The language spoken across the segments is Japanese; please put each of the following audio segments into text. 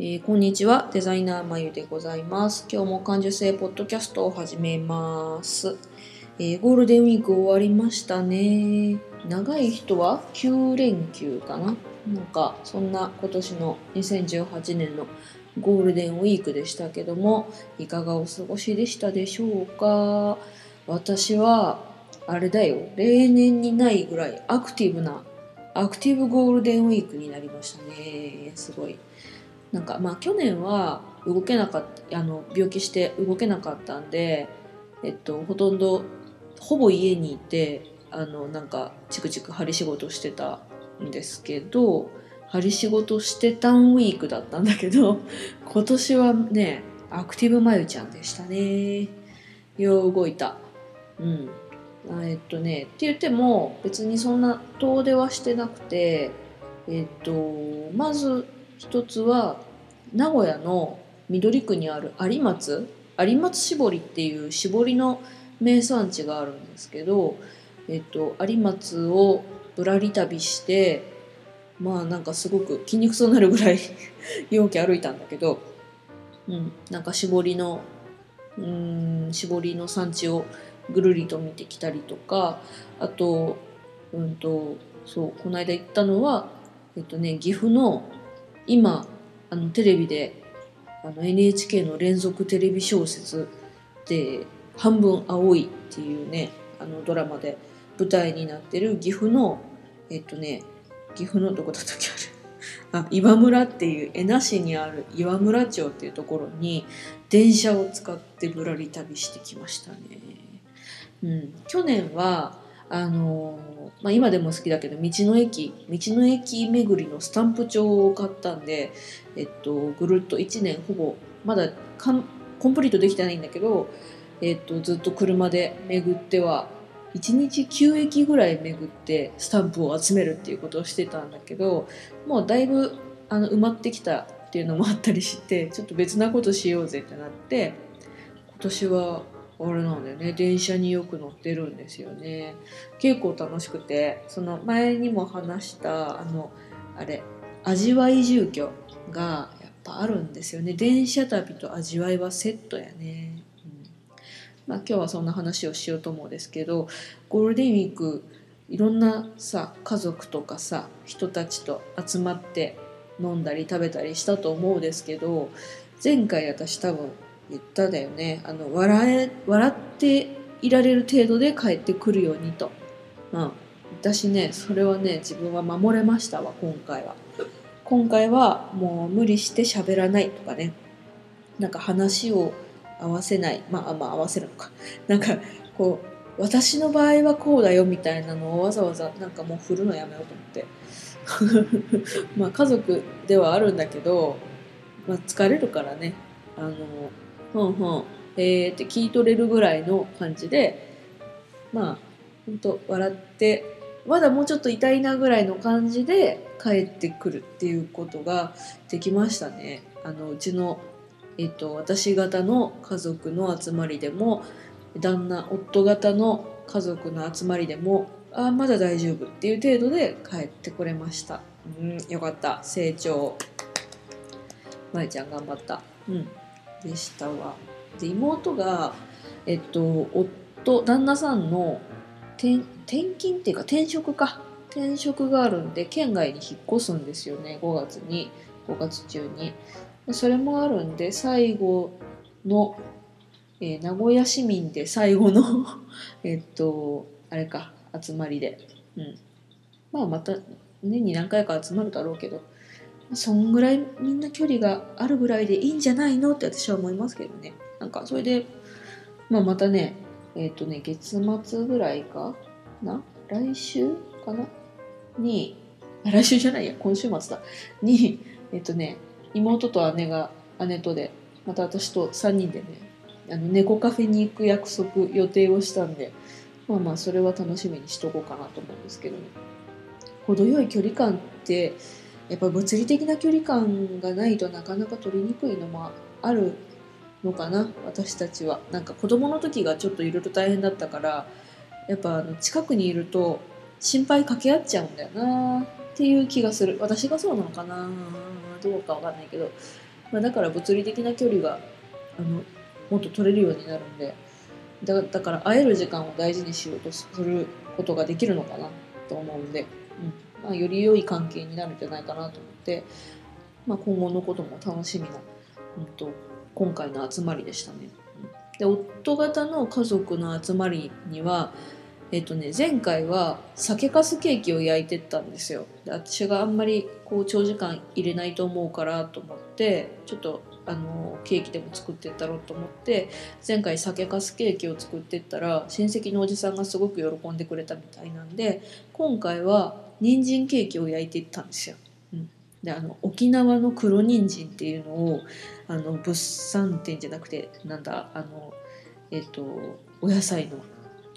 えーこんにちは、デザイナーまゆでございます。今日も感受性ポッドキャストを始めます。えーゴールデンウィーク終わりましたね。長い人は9連休かななんか、そんな今年の2018年のゴールデンウィークでしたけども、いかがお過ごしでしたでしょうか？私は、あれだよ、例年にないぐらいアクティブな、アクティブゴールデンウィークになりましたね。すごい。なんかまあ去年は動けなかったあの病気して動けなかったんで、えっと、ほとんどほぼ家にいてあのなんかチクチク針仕事してたんですけど針仕事してたんウィークだったんだけど 今年はねアクティブまゆちゃんでしたね。よう動いた。うん。えっとねって言っても別にそんな遠出はしてなくてえっとまず一つは名古屋の緑区にある有松有松絞りっていう絞りの名産地があるんですけど、えっと、有松をぶらり旅してまあなんかすごく筋肉痛になるぐらい 陽気歩いたんだけど、うん、なんか絞りのうん絞りの産地をぐるりと見てきたりとかあと,、うん、とそうこの間行ったのは、えっとね、岐阜の今あのテレビであの NHK の連続テレビ小説で「半分青い」っていうねあのドラマで舞台になってる岐阜のえっとね岐阜のどこだったっけあれ あ岩村っていう恵那市にある岩村町っていうところに電車を使ってぶらり旅してきましたね。うん、去年はあのまあ、今でも好きだけど道の駅道の駅巡りのスタンプ帳を買ったんで、えっと、ぐるっと1年ほぼまだかんコンプリートできてないんだけど、えっと、ずっと車で巡っては1日9駅ぐらい巡ってスタンプを集めるっていうことをしてたんだけどもうだいぶあの埋まってきたっていうのもあったりしてちょっと別なことしようぜってなって今年はあれなんだよね。電車によく乗ってるんですよね。結構楽しくて。その前にも話したあのあれ味わい住居がやっぱあるんですよね。電車旅と味わいはセットやね、うん。まあ、今日はそんな話をしようと思うんですけどゴールデンウィークいろんなさ家族とかさ人たちと集まって飲んだり食べたりしたと思うんですけど前回私多分言っただよね。あの笑え笑っていられる程度で帰ってくるようにと、うん、私ねそれはね自分は守れましたわ今回は。今回はもう無理して喋らないとかね。なんか話を合わせない。まあまあ合わせるのか。なんかこう私の場合はこうだよみたいなのをわざわざなんかもう振るのやめようと思って。まあ家族ではあるんだけど、まあ、疲れるからね。あのふんふんえーって聞い取れるぐらいの感じでまあほんと笑ってまだもうちょっと痛いなぐらいの感じで帰ってくるっていうことができましたね。あのうちの、えっと、私方の家族の集まりでも旦那夫方の家族の集まりでもあーまだ大丈夫っていう程度で帰ってこれました。うん、よかった成長まえちゃん頑張った。うんでしたわ。で妹が、えっと、夫旦那さんの転勤っていうか転職か転職があるんで県外に引っ越すんですよね5月に5月中に。それもあるんで最後の、えー名古屋市民で最後の えっとあれか集まりで、うん、まあまた年に何回か集まるだろうけどそんぐらいみんな距離があるぐらいでいいんじゃないのって私は思いますけどね。なんかそれで、まあ、またね、えっ、とね、月末ぐらいかな？来週かな？に、来週じゃないや、今週末だ。に、えっとね妹と姉が姉とでまた私と3人でねあの猫カフェに行く約束予定をしたんでまあまあそれは楽しみにしとこうかなと思うんですけどね程よい距離感ってやっぱ物理的な距離感がないとなかなか取りにくいのもあるのかな私たちは。なんか子供の時がちょっといろいろ大変だったからやっぱあの近くにいると心配かけ合っちゃうんだよなっていう気がする。私がそうなのかなどうかわかんないけど、まあ、だから物理的な距離があのもっと取れるようになるんでだだから会える時間を大事にしようとすることができるのかなと思うんで、うん。まあ、より良い関係になるんじゃないかなと思って、まあ、今後のことも楽しみな、うんと、今回の集まりでしたね。で夫方の家族の集まりにはえっとね、前回は酒かすケーキを焼いてったんですよで私があんまりこう長時間入れないと思うからと思ってちょっとあのケーキでも作ってったろうと思って前回酒かすケーキを作ってったら親戚のおじさんがすごく喜んでくれたみたいなんで今回は人参ケーキを焼いていったんですよ。うん、であの沖縄の黒人参っていうのをあの物産展じゃなくてなんだあのえっとお野菜の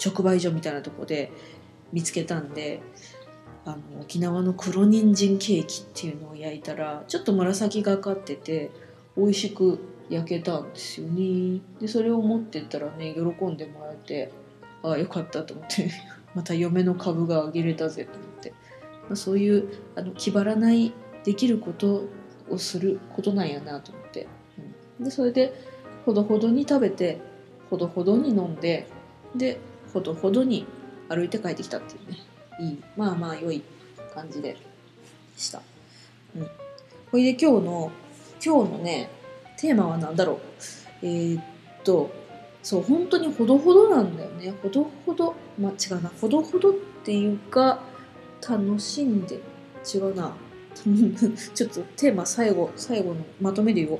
直売所みたいなとこで見つけたんであの沖縄の黒人参ケーキっていうのを焼いたらちょっと紫がかってて美味しく焼けたんですよね。でそれを持ってったらね喜んでもらえてああよかったと思って また嫁の株が上げれたぜと。思って、まあ、そういうあの気張らないできることをすることなんやなと思って、うん、でそれでほどほどに食べてほどほどに飲んででほどほどに歩いて帰ってきたっていうね。いいまあまあ良い感じでした。うん、ほいで今日の今日のねテーマは何だろう。えー、っとそう本当にほどほどなんだよね。ほどほどまあ違うな。ほどほどっていうか楽しんで違うな。ちょっとテーマ最後最後のまとめで言おう。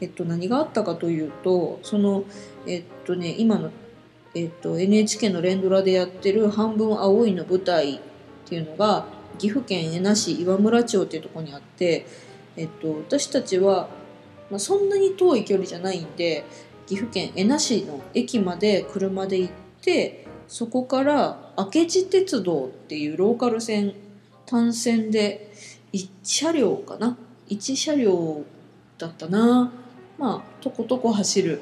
えっと何があったかというとそのえっとね今のえっと、NHK の連ドラでやってる「半分青い」の舞台っていうのが岐阜県恵那市岩村町っていうとこにあって、えっと、私たちは、まあ、そんなに遠い距離じゃないんで岐阜県恵那市の駅まで車で行ってそこから明智鉄道っていうローカル線単線で1車両かな？1車両だったなまあとことこ走る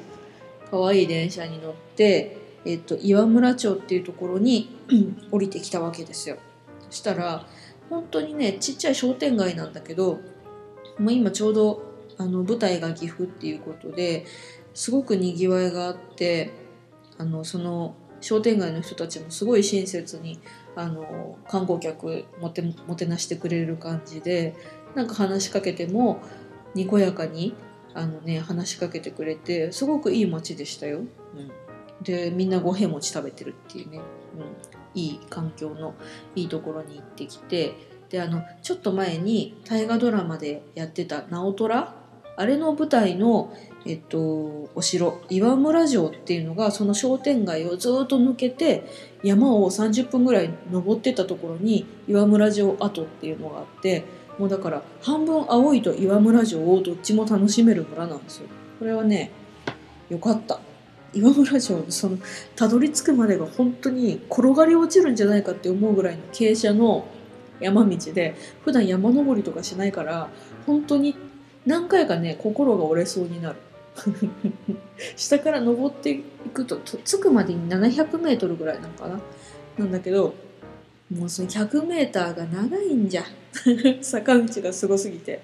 可愛い電車に乗ってえっと、岩村町っていうところに 降りてきたわけですよ。そしたら本当にねちっちゃい商店街なんだけど、まあ、今ちょうどあの舞台が岐阜っていうことですごくにぎわいがあってあのその商店街の人たちもすごい親切にあの観光客もてもてなしてくれる感じでなんか話しかけてもにこやかにあの、ね、話しかけてくれてすごくいい街でしたよ。うん。でみんな五平餅食べてるっていうね、うん、いい環境のいいところに行ってきてであのちょっと前に大河ドラマでやってた「直虎」あれの舞台の、えっと、お城岩村城っていうのがその商店街をずっと抜けて山を30分ぐらい登ってたところに岩村城跡っていうのがあってもうだから半分青いと岩村城をどっちも楽しめる村なんですよ。これはねよかった岩村城のそのたどり着くまでが本当に転がり落ちるんじゃないかって思うぐらいの傾斜の山道で普段山登りとかしないから本当に何回かね心が折れそうになる。下から登っていくと着くまでに 700m ぐらいなのかな？なんだけどもうその 100m が長いんじゃ。坂道がすごすぎて、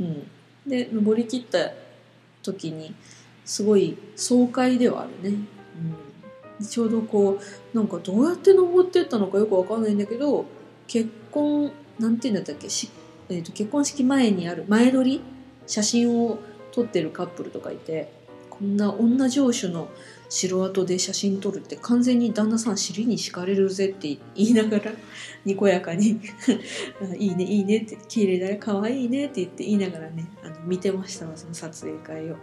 うん、で登りきった時にすごい爽快ではあるね、うん、ちょうどこうなんかどうやって登ってったのかよくわかんないんだけど結婚なんていうんだったっけ、えーと、結婚式前にある前撮り写真を撮ってるカップルとかいてこんな女城主の城跡で写真撮るって完全に旦那さん尻に敷かれるぜって言いながらにこやかに いいねいいねって綺麗だよ可愛いねって言って言いながらねあの見てましたその撮影会を。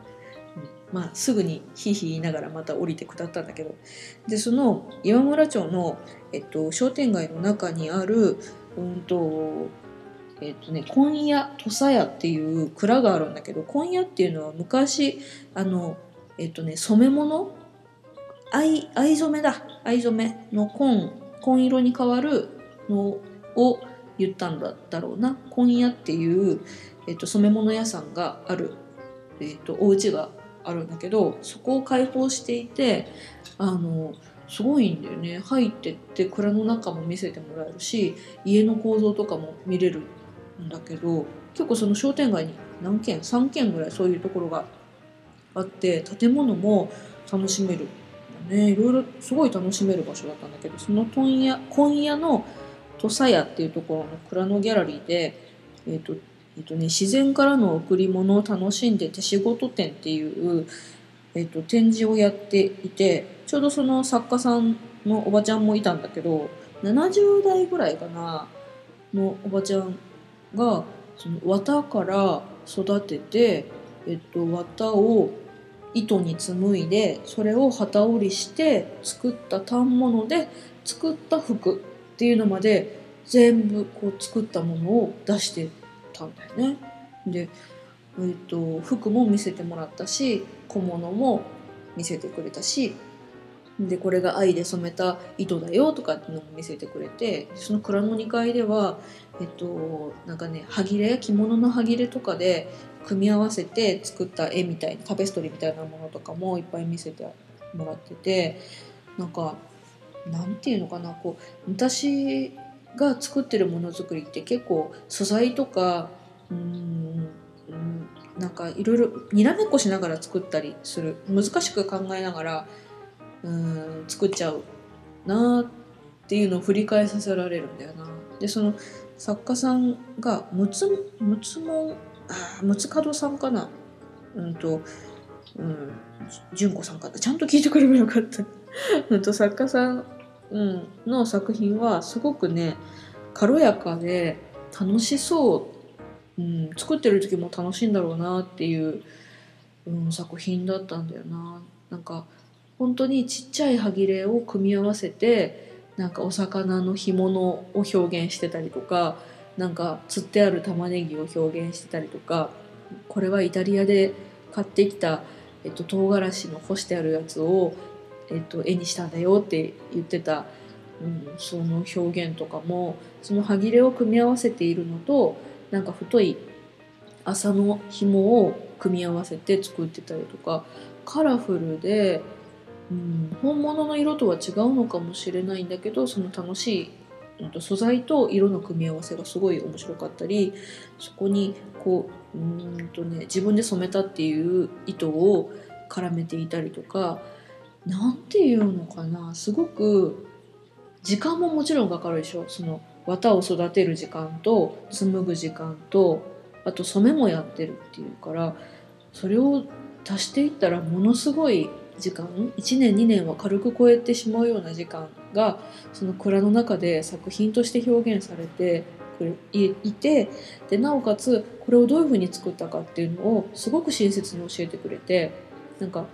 まあ、すぐにひいひい言いながらまた降りて下ったんだけどでその岩村町の、えっと、商店街の中にある、うんとえっ、とね紺屋土佐屋っていう蔵があるんだけど紺屋っていうのは昔あのえっ、とね染め物？藍藍染めだ。藍染めの紺紺色に変わるのを言ったんだだろうな。紺屋っていう、えっと染め物屋さんがある、えっとお家があるんだけどそこを開放していてあのすごいんだよね。入ってって蔵の中も見せてもらえるし家の構造とかも見れるんだけど結構その商店街に何軒3軒ぐらいそういうところがあって建物も楽しめるね。いろいろすごい楽しめる場所だったんだけどその問屋今夜の土佐屋っていうところの蔵のギャラリーで、えーとえーとね、自然からの贈り物を楽しんで手仕事展っていう、えー、と展示をやっていてちょうどその作家さんのおばちゃんもいたんだけど70代ぐらいかなのおばちゃんがその綿から育てて、えっと、綿を糸に紡いでそれを機織りして作った反物で作った服っていうのまで全部こう作ったものを出してたんだよね。で、えー、と服も見せてもらったし小物も見せてくれたしでこれが藍で染めた糸だよとかっていうのも見せてくれてその蔵の2階ではえっとなんかねはぎれ着物のはぎれとかで組み合わせて作った絵みたいなタペストリーみたいなものとかもいっぱい見せてもらっててなんかなんていうのかなこう私が作ってるものづくりって結構素材とかうーんうんなんかいろいろにらめっこしながら作ったりする難しく考えながらうん作っちゃうなっていうのを振り返させられるんだよな。でその作家さんがむつむつもあむつかどさんかな？うんとうん純子さんかな？ちゃんと聞いてくればよかった。うんと作家さん、うん、の作品はすごくね軽やかで楽しそう、うん、作ってる時も楽しいんだろうなっていう、うん、作品だったんだよな。なんか本当にちっちゃい歯切れを組み合わせてなんかお魚の干物を表現してたりとかなんか釣ってある玉ねぎを表現してたりとかこれはイタリアで買ってきた、えっと、唐辛子の干してあるやつを、えっと、絵にしたんだよって言ってた、うん、その表現とかもその歯切れを組み合わせているのとなんか太い麻の紐を組み合わせて作ってたりとかカラフルでうん、本物の色とは違うのかもしれないんだけどその楽しい、素材と色の組み合わせがすごい面白かったりそこにこううんと、ね、自分で染めたっていう糸を絡めていたりとかなんていうのかなすごく時間ももちろんかかるでしょ。その綿を育てる時間と紡ぐ時間とあと染めもやってるっていうからそれを足していったらものすごい時間1年2年は軽く超えてしまうような時間がその蔵の中で作品として表現されていてでなおかつこれをどういうふうに作ったかっていうのをすごく親切に教えてくれてなんか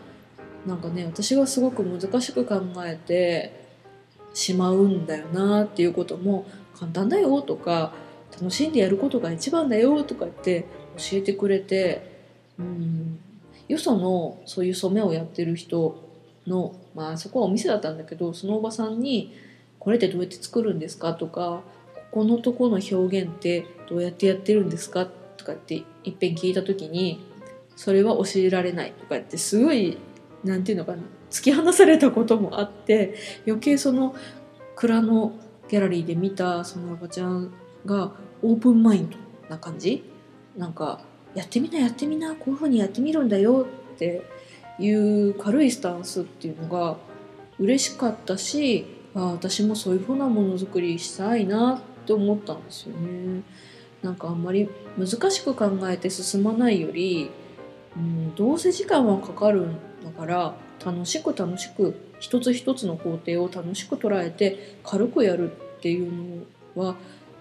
なんかね私がすごく難しく考えてしまうんだよなっていうことも簡単だよとか楽しんでやることが一番だよとかって教えてくれてうん。よそのそういう染めをやってる人のまあそこはお店だったんだけどそのおばさんに「これってどうやって作るんですか?」とか「ここのとこの表現ってどうやってやってるんですか?」とかっていっぺん聞いた時に「それは教えられない」とかってすごいなんていうのかな突き放されたこともあって余計その蔵のギャラリーで見たそのおばちゃんがオープンマインドな感じ？なんかやってみなやってみなこういうふうにやってみるんだよっていう軽いスタンスっていうのが嬉しかったしあ私もそういうふうなものづくりしたいなって思ったんですよね。なんかあんまり難しく考えて進まないより、うん、どうせ時間はかかるんだから楽しく楽しく一つ一つの工程を楽しく捉えて軽くやるっていうのは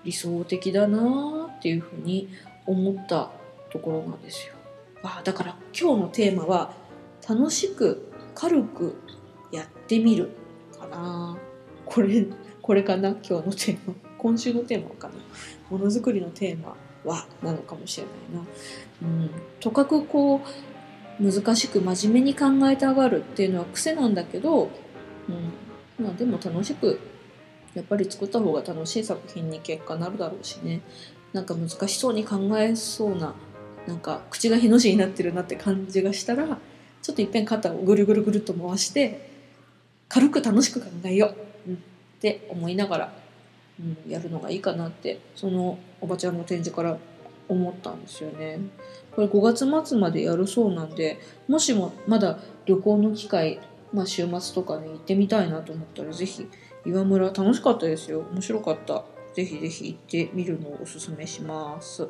理想的だなっていうふうに思ったところなんですよ。あだから今日のテーマは楽しく軽くやってみるかな。これこれかな今日のテーマ。今週のテーマかなものづくりのテーマはなのかもしれないな。うん、とかくこう難しく真面目に考えたがるっていうのは癖なんだけど、うんまあ、でも楽しくやっぱり作った方が楽しい作品に結果なるだろうしねなんか難しそうに考えそうななんか口がへの字になってるなって感じがしたらちょっといっぺん肩をぐるぐるぐるっと回して軽く楽しく考えよう、うん、って思いながら、うん、やるのがいいかなってそのおばちゃんの展示から思ったんですよね。これ5月末までやるそうなんでもしもまだ旅行の機会、まあ、週末とかね行ってみたいなと思ったら是非岩村楽しかったですよ面白かった是非是非行ってみるのをおすすめします。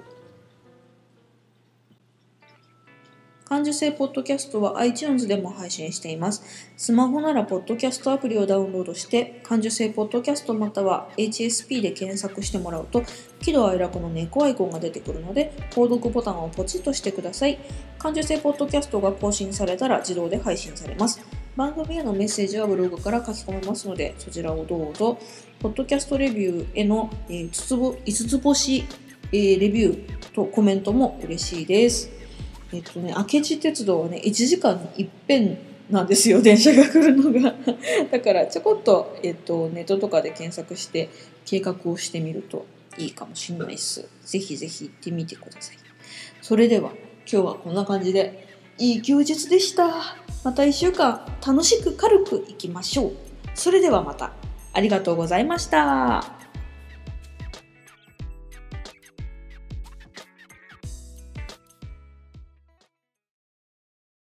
感受性ポッドキャストは iTunes でも配信しています。スマホならポッドキャストアプリをダウンロードして、感受性ポッドキャストまたは HSP で検索してもらうと、喜怒哀楽の猫アイコンが出てくるので、購読ボタンをポチッとしてください。感受性ポッドキャストが更新されたら自動で配信されます。番組へのメッセージはブログから書き込めますので、そちらをどうぞ。ポッドキャストレビューへの、え、5つ星、えー、レビューとコメントも嬉しいです。えっとね、明智鉄道はね、1時間に一遍なんですよ、電車が来るのが。だからちょこっと、えっと、ネットとかで検索して計画をしてみるといいかもしれないです。ぜひぜひ行ってみてください。それでは、今日はこんな感じで、いい休日でした。また1週間楽しく軽くいきましょう。それではまた。ありがとうございました。